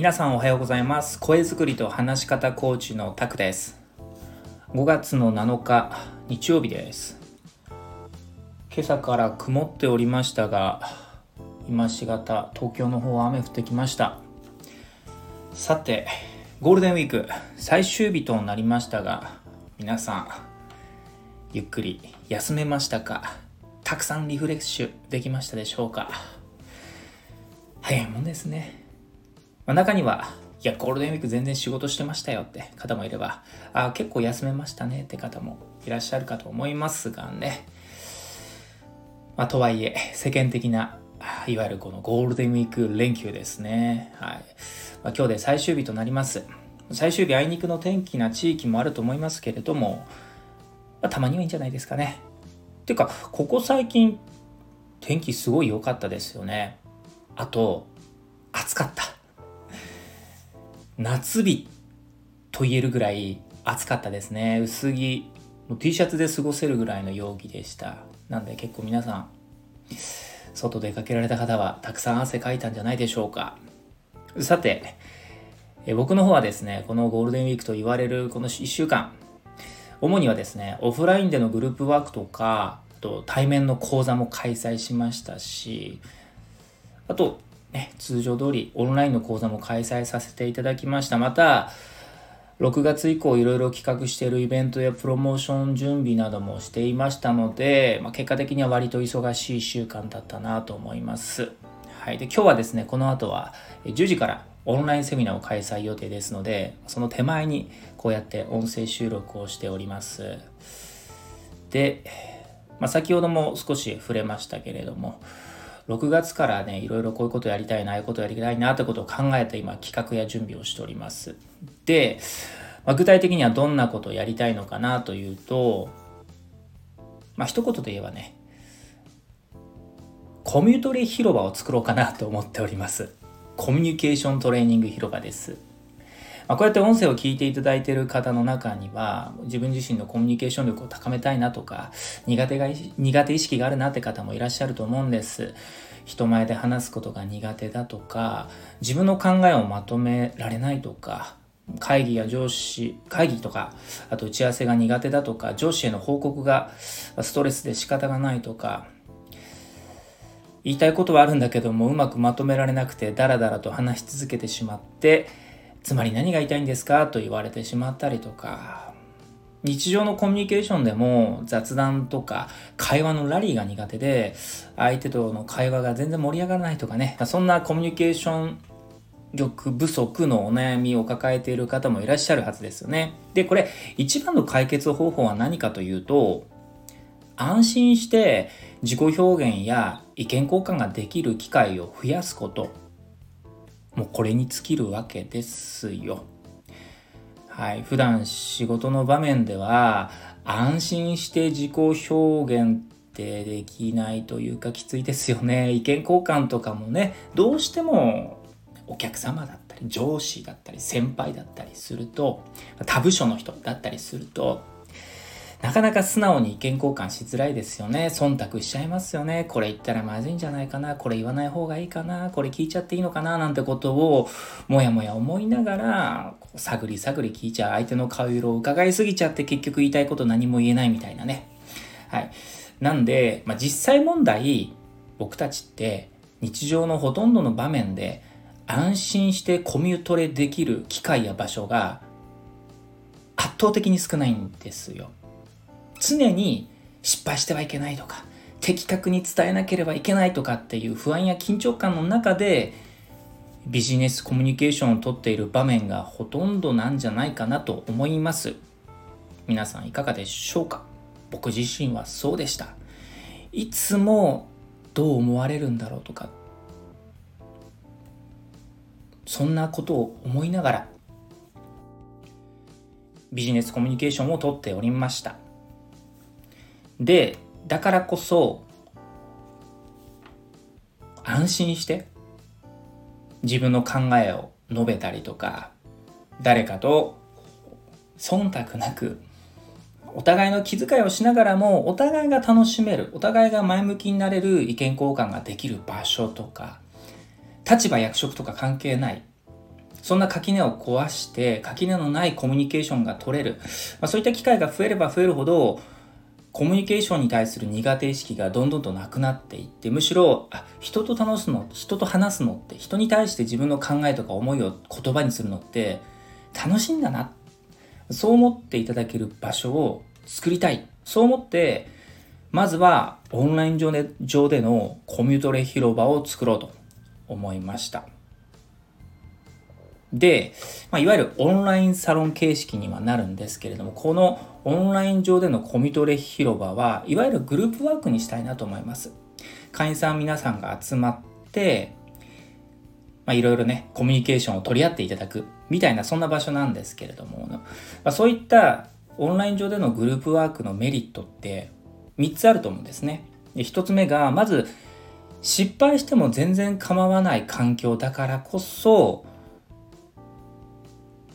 皆さんおはようございます。声作りと話し方コーチのタクです。5月の7日日曜日です。今朝から曇っておりましたが今しがた東京の方は雨降ってきました。さてゴールデンウィーク最終日となりましたが皆さんゆっくり休めましたか？たくさんリフレッシュできましたでしょうか？早いもんですね、まあ、中にはいやゴールデンウィーク全然仕事してましたよって方もいればあ結構休めましたねって方もいらっしゃるかと思いますがねまあ、とはいえ世間的ないわゆるこのゴールデンウィーク連休ですね。はい。まあ、今日で最終日となります。最終日あいにくの天気な地域もあると思いますけれども、まあ、たまにはいいんじゃないですかね。ていうか、ここ最近天気すごい良かったですよね。あと、暑かった。夏日と言えるぐらい暑かったですね。薄着、T シャツで過ごせるぐらいの陽気でした。なんで結構皆さん、外出かけられた方はたくさん汗かいたんじゃないでしょうか。さて、え僕の方はですね、このゴールデンウィークと言われるこの1週間、主にはですね、オフラインでのグループワークとか、と対面の講座も開催しましたし、あと、ね、通常通りオンラインの講座も開催させていただきました。また、6月以降いろいろ企画しているイベントやプロモーション準備などもしていましたので、まあ、結果的には割と忙しい1週間だったなと思います。はい、で今日はですね、この後は10時からオンラインセミナーを開催予定ですので、その手前にこうやって音声収録をしております。で、まあ、先ほども少し触れましたけれども、6月からね、いろいろこういうことやりたいな、ああいうことやりたいなってことを考えて今企画や準備をしております。で、まあ、具体的にはどんなことをやりたいのかなというと、まあ一言で言えばね、コミュトレ広場を作ろうかなと思っております。コミュニケーショントレーニング広場です。まあ、こうやって音声を聞いていただいている方の中には、自分自身のコミュニケーション力を高めたいなとか、苦手が、苦手意識があるなって方もいらっしゃると思うんです。人前で話すことが苦手だとか、自分の考えをまとめられないとか、会議や上司、会議とか、あと打ち合わせが苦手だとか、上司への報告がストレスで仕方がないとか、言いたいことはあるんだけどもうまくまとめられなくてダラダラと話し続けてしまってつまり何が言いたいんですかと言われてしまったりとか、日常のコミュニケーションでも雑談とか会話のラリーが苦手で、相手との会話が全然盛り上がらないとかね、そんなコミュニケーション力不足のお悩みを抱えている方もいらっしゃるはずですよね。で、これ一番の解決方法は何かというと、安心して自己表現や意見交換ができる機会を増やすこともうこれに尽きるわけですよ。はい、普段仕事の場面では安心して自己表現ってできないというかきついですよね。意見交換とかもね、どうしてもお客様だったり上司だったり先輩だったりすると他部署の人だったりするとなかなか素直に意見交換しづらいですよね。忖度しちゃいますよね。これ言ったらまずいんじゃないかな。これ言わない方がいいかな。これ聞いちゃっていいのかな。なんてことをもやもや思いながら、探り探り聞いちゃう相手の顔色を伺いすぎちゃって結局言いたいこと何も言えないみたいなね。はい。なんで、まあ、実際問題、僕たちって日常のほとんどの場面で安心してコミュトレできる機会や場所が圧倒的に少ないんですよ。常に失敗してはいけないとか的確に伝えなければいけないとかっていう不安や緊張感の中でビジネスコミュニケーションをとっている場面がほとんどなんじゃないかなと思います。皆さんいかがでしょうか？僕自身はそうでした。いつもどう思われるんだろうとかそんなことを思いながらビジネスコミュニケーションをとっておりました。で、だからこそ、安心して自分の考えを述べたりとか、誰かと忖度なく、お互いの気遣いをしながらも、お互いが楽しめる、お互いが前向きになれる意見交換ができる場所とか、立場役職とか関係ない、そんな垣根を壊して垣根のないコミュニケーションが取れる、まあ、そういった機会が増えれば増えるほどコミュニケーションに対する苦手意識がどんどんとなくなっていってむしろあ人と楽すの人と話すのって人に対して自分の考えとか思いを言葉にするのって楽しいんだな。そう思っていただける場所を作りたい。そう思ってまずはオンライン上で上でのコミュトレ広場を作ろうと思いました。で、まあ、いわゆるオンラインサロン形式にはなるんですけれどもこのオンライン上でのコミトレ広場はいわゆるグループワークにしたいなと思います。会員さん皆さんが集まって、まあ、いろいろね、コミュニケーションを取り合っていただくみたいなそんな場所なんですけれども、まあ、そういったオンライン上でのグループワークのメリットって3つあると思うんですね。で1つ目が、まず失敗しても全然構わない環境だからこそ、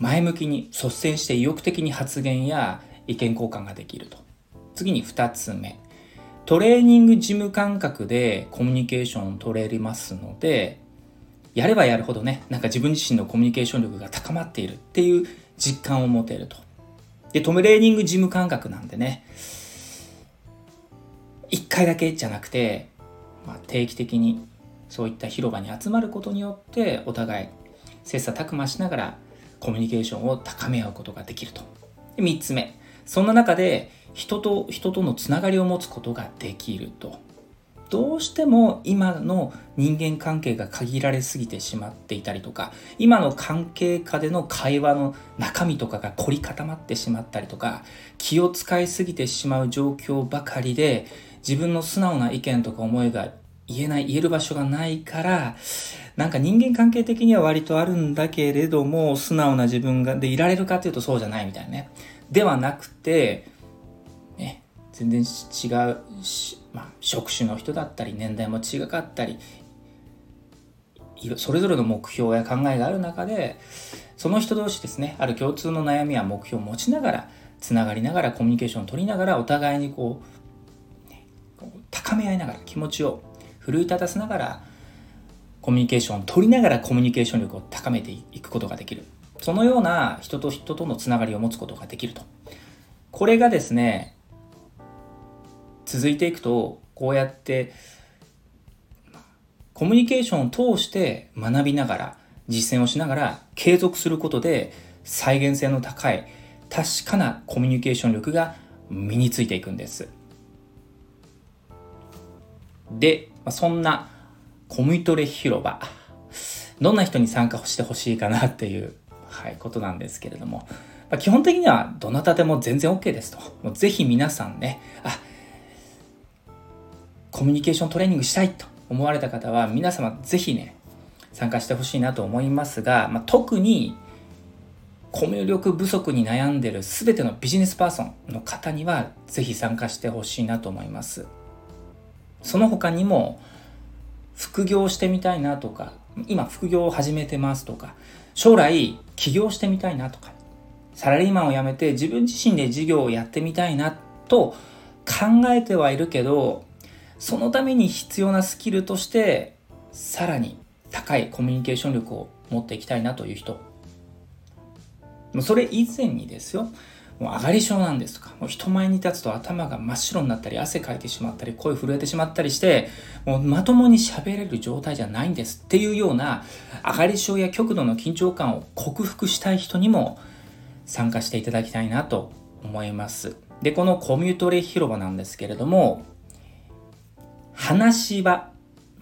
前向きに率先して意欲的に発言や意見交換ができると。次に2つ目。トレーニング事務感覚でコミュニケーションを取れますので、やればやるほどね、なんか自分自身のコミュニケーション力が高まっているっていう実感を持てると。で、トレーニング事務感覚なんでね、1回だけじゃなくて、まあ、定期的にそういった広場に集まることによってお互い切磋琢磨しながらコミュニケーションを高め合うことができると。で3つ目、そんな中で人と人とのつながりを持つことができるとどうしても今の人間関係が限られすぎてしまっていたりとか今の関係下での会話の中身とかが凝り固まってしまったりとか気を使いすぎてしまう状況ばかりで自分の素直な意見とか思いが言えない言える場所がないからなんか人間関係的には割とあるんだけれども素直な自分がでいられるかというとそうじゃないみたいなね。ではなくて、ね、全然違うまあ、職種の人だったり年代も違かったりそれぞれの目標や考えがある中でその人同士ですねある共通の悩みや目標を持ちながらつながりながらコミュニケーションを取りながらお互いにこう、高め合いながら気持ちを奮い立たせながらコミュニケーションを取りながらコミュニケーション力を高めていくことができるそのような人と人とのつながりを持つことができると。これがですね、続いていくと、こうやって、コミュニケーションを通して学びながら、実践をしながら継続することで、再現性の高い、確かなコミュニケーション力が身についていくんです。で、そんなコミトレ広場、どんな人に参加してほしいかなっていうはい、ことなんですけれども、まあ、基本的にはどなたでも全然 OK ですと。もうぜひ皆さんね、あ、コミュニケーショントレーニングしたいと思われた方は皆様ぜひね、参加してほしいなと思いますが、まあ、特にコミュ力不足に悩んでる全てのビジネスパーソンの方にはぜひ参加してほしいなと思います。その他にも副業してみたいなとか今副業を始めてますとか将来起業してみたいなとかサラリーマンを辞めて自分自身で事業をやってみたいなと考えてはいるけどそのために必要なスキルとしてさらに高いコミュニケーション力を持っていきたいなという人。それ以前にですよ。もう上がり症なんですとか、もう人前に立つと頭が真っ白になったり、汗かいてしまったり、声震えてしまったりして、もうまともに喋れる状態じゃないんですっていうような、上がり症や極度の緊張感を克服したい人にも参加していただきたいなと思います。で、このコミュトレ広場なんですけれども、話し場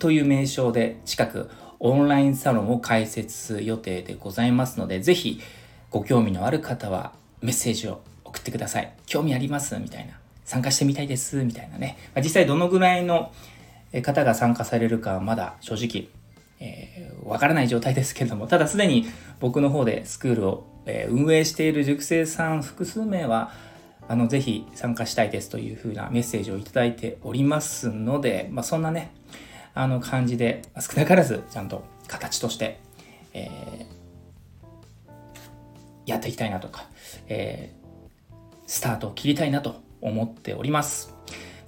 という名称で近くオンラインサロンを開設予定でございますので、ぜひご興味のある方はメッセージを送ってください。興味あります？みたいな。参加してみたいです？みたいなね。まあ、実際どのぐらいの方が参加されるかはまだ正直、えー、わからない状態ですけれども、ただすでに僕の方でスクールを、え、運営している塾生さん複数名は、あの、ぜひ参加したいですというふうなメッセージをいただいておりますので、まあ、そんなね、あの感じで、少なからずちゃんと形として、えー、やっていきたいなとか、えー、スタートを切りたいなと思っております。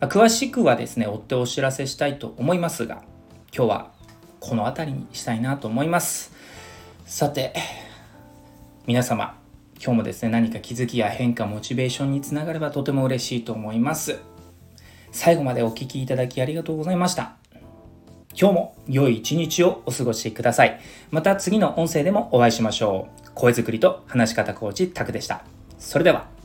まあ、詳しくはですね、追ってお知らせしたいと思いますが、今日はこの辺りにしたいなと思います。さて、皆様、今日もですね、何か気づきや変化、モチベーションにつながればとても嬉しいと思います。最後までお聴きいただきありがとうございました。今日も良い一日をお過ごしください。また次の音声でもお会いしましょう。声作りと話し方コーチタクでした。それでは。